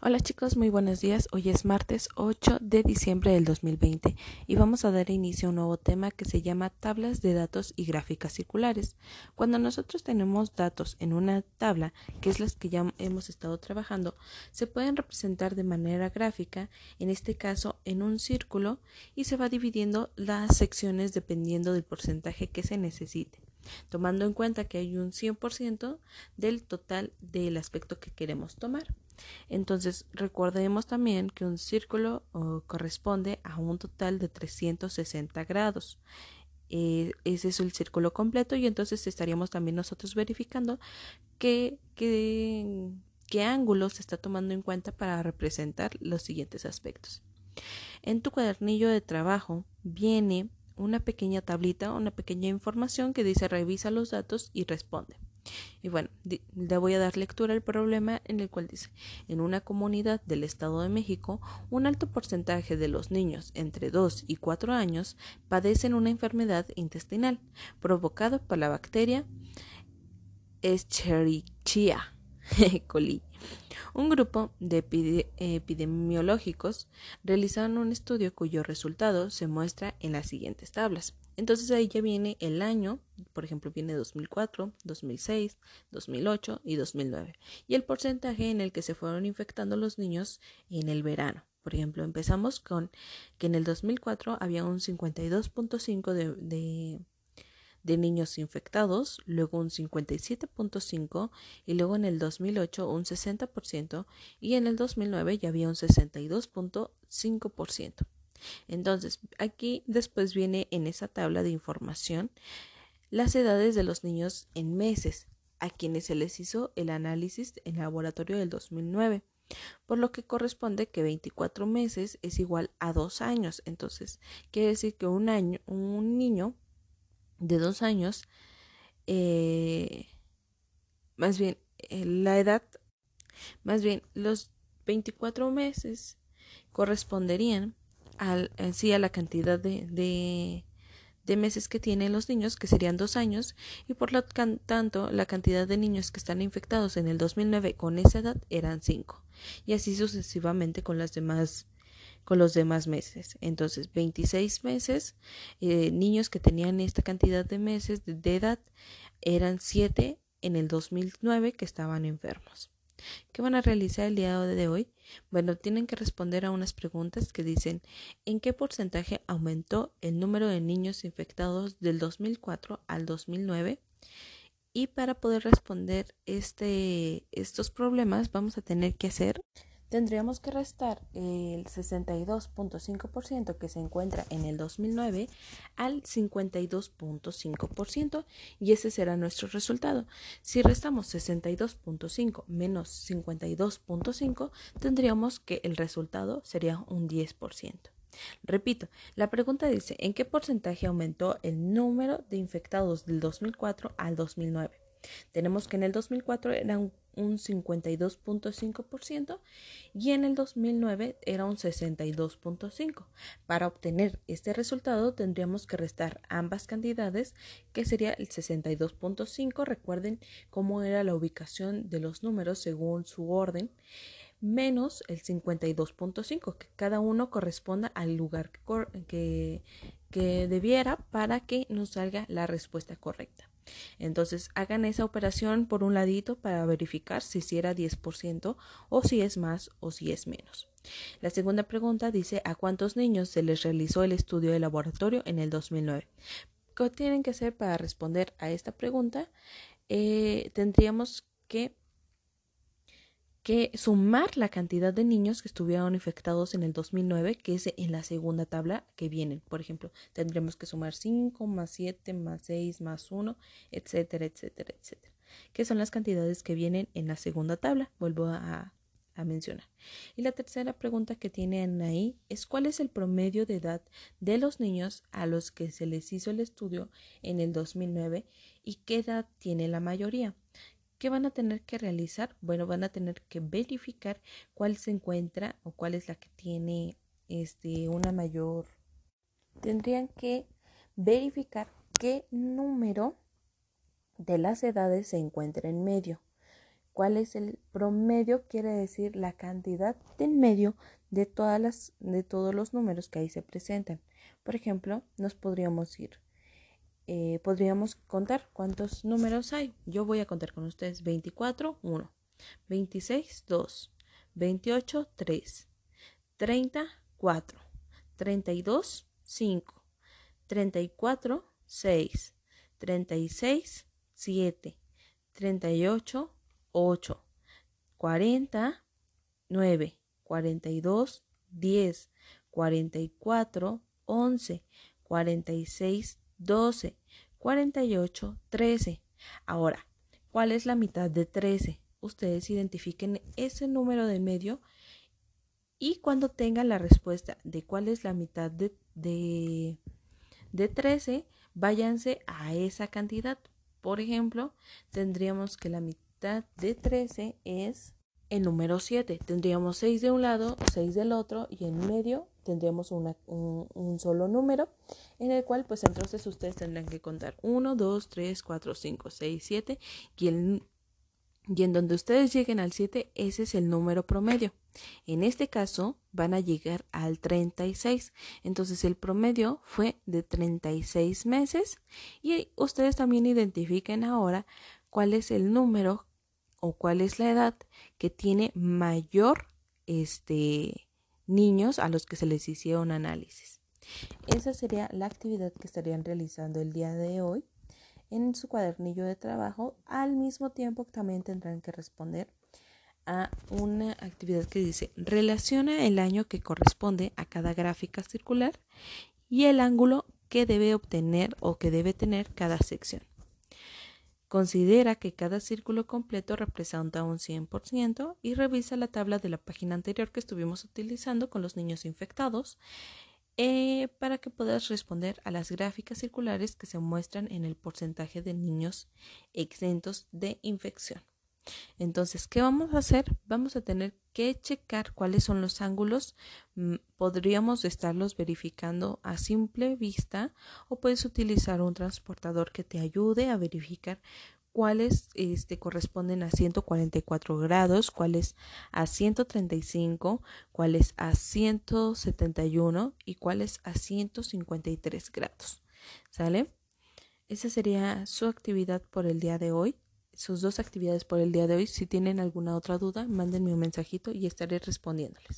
Hola chicos, muy buenos días. Hoy es martes 8 de diciembre del 2020 y vamos a dar inicio a un nuevo tema que se llama tablas de datos y gráficas circulares. Cuando nosotros tenemos datos en una tabla, que es las que ya hemos estado trabajando, se pueden representar de manera gráfica, en este caso en un círculo, y se va dividiendo las secciones dependiendo del porcentaje que se necesite tomando en cuenta que hay un 100% del total del aspecto que queremos tomar. Entonces, recordemos también que un círculo corresponde a un total de 360 grados. Eh, ese es el círculo completo y entonces estaríamos también nosotros verificando qué, qué, qué ángulo se está tomando en cuenta para representar los siguientes aspectos. En tu cuadernillo de trabajo viene una pequeña tablita, una pequeña información que dice revisa los datos y responde. Y bueno, le voy a dar lectura al problema en el cual dice, en una comunidad del Estado de México, un alto porcentaje de los niños entre 2 y 4 años padecen una enfermedad intestinal provocada por la bacteria Escherichia coli. Un grupo de epidemiológicos realizaron un estudio cuyo resultado se muestra en las siguientes tablas. Entonces ahí ya viene el año, por ejemplo, viene 2004, 2006, 2008 y 2009. Y el porcentaje en el que se fueron infectando los niños en el verano. Por ejemplo, empezamos con que en el 2004 había un 52.5 de, de de niños infectados, luego un 57.5% y luego en el 2008 un 60% y en el 2009 ya había un 62.5%. Entonces, aquí después viene en esa tabla de información las edades de los niños en meses, a quienes se les hizo el análisis en laboratorio del 2009 por lo que corresponde que 24 meses es igual a 2 años. Entonces, quiere decir que un año, un niño de dos años, eh, más bien eh, la edad, más bien los 24 meses corresponderían al, en sí a la cantidad de, de, meses que tienen los niños, que serían dos años, y por lo tanto la cantidad de niños que están infectados en el 2009 con esa edad eran cinco, y así sucesivamente con las demás con los demás meses. Entonces, 26 meses, eh, niños que tenían esta cantidad de meses de, edad, eran 7 en el 2009 que estaban enfermos. ¿Qué van a realizar el día de hoy? Bueno, tienen que responder a unas preguntas que dicen ¿en qué porcentaje aumentó el número de niños infectados del 2004 al 2009? Y para poder responder este, estos problemas vamos a tener que hacer tendríamos que restar el 62.5% que se encuentra en el 2009 al 52.5% y ese será nuestro resultado. Si restamos 62.5 menos 52.5 tendríamos que el resultado sería un 10%. Repito, la pregunta dice, ¿en qué porcentaje aumentó el número de infectados del 2004 al 2009? Tenemos que en el 2004 era un, 52.5% y en el 2009 era un 62.5%. Para obtener este resultado tendríamos que restar ambas cantidades, que sería el 62.5. Recuerden cómo era la ubicación de los números según su orden menos el 52.5, que cada uno corresponda al lugar que, que debiera para que nos salga la respuesta correcta. Entonces hagan esa operación por un ladito para verificar si era 10% o si es más o si es menos. La segunda pregunta dice ¿a cuántos niños se les realizó el estudio de laboratorio en el 2009? ¿Qué tienen que hacer para responder a esta pregunta? Eh, tendríamos que que sumar la cantidad de niños que estuvieron infectados en el 2009, que es en la segunda tabla que vienen. Por ejemplo, tendremos que sumar 5 más 7 más 6 más 1, etcétera, etcétera, etcétera. Que son las cantidades que vienen en la segunda tabla. Vuelvo a, mencionar. Y la tercera pregunta que tienen ahí es cuál es el promedio de edad de los niños a los que se les hizo el estudio en el 2009 y qué edad tiene la mayoría. ¿Qué van a tener que realizar? Bueno, van a tener que verificar cuál se encuentra o cuál es la que tiene este, una mayor. Tendrían que verificar qué número de las edades se encuentra en medio. ¿Cuál es el promedio? Quiere decir la cantidad de medio de, todas las, de todos los números que ahí se presentan. Por ejemplo, nos podríamos ir. Eh, podríamos contar cuántos números hay. Yo voy a contar con ustedes. 24, 1, 26, 2, 28, 3, 30, 4, 32, 5, 34, 6, 36, 7, 38, 8, 40, 9, 42, 10, 44, 11, 46, 12, 48, 13. Ahora, ¿cuál es la mitad de 13? Ustedes identifiquen ese número de medio y cuando tengan la respuesta de cuál es la mitad de, de, de 13, váyanse a esa cantidad. Por ejemplo, tendríamos que la mitad de 13 es el número 7. Tendríamos 6 de un lado, 6 del otro y en medio tendríamos un, un, solo número en el cual pues entonces ustedes tendrán que contar 1, 2, 3, 4, 5, 6, 7 y, el, y en donde ustedes lleguen al 7 ese es el número promedio. En este caso van a llegar al 36. Entonces el promedio fue de 36 meses y ustedes también identifiquen ahora cuál es el número o cuál es la edad que tiene mayor este niños a los que se les hicieron análisis. Esa sería la actividad que estarían realizando el día de hoy en su cuadernillo de trabajo. Al mismo tiempo también tendrán que responder a una actividad que dice relaciona el año que corresponde a cada gráfica circular y el ángulo que debe obtener o que debe tener cada sección. Considera que cada círculo completo representa un 100% y revisa la tabla de la página anterior que estuvimos utilizando con los niños infectados eh, para que puedas responder a las gráficas circulares que se muestran en el porcentaje de niños exentos de infección. Entonces, ¿qué vamos a hacer? Vamos a tener que checar cuáles son los ángulos. Mm, podríamos estarlos verificando a simple vista o puedes utilizar un transportador que te ayude a verificar cuáles este, corresponden a 144 grados, cuáles a 135, cuáles a 171 y cuáles a 153 grados. ¿Sale? Esa sería su actividad por el día de hoy sus dos actividades por el día de hoy. Si tienen alguna otra duda, mándenme un mensajito y estaré respondiéndoles.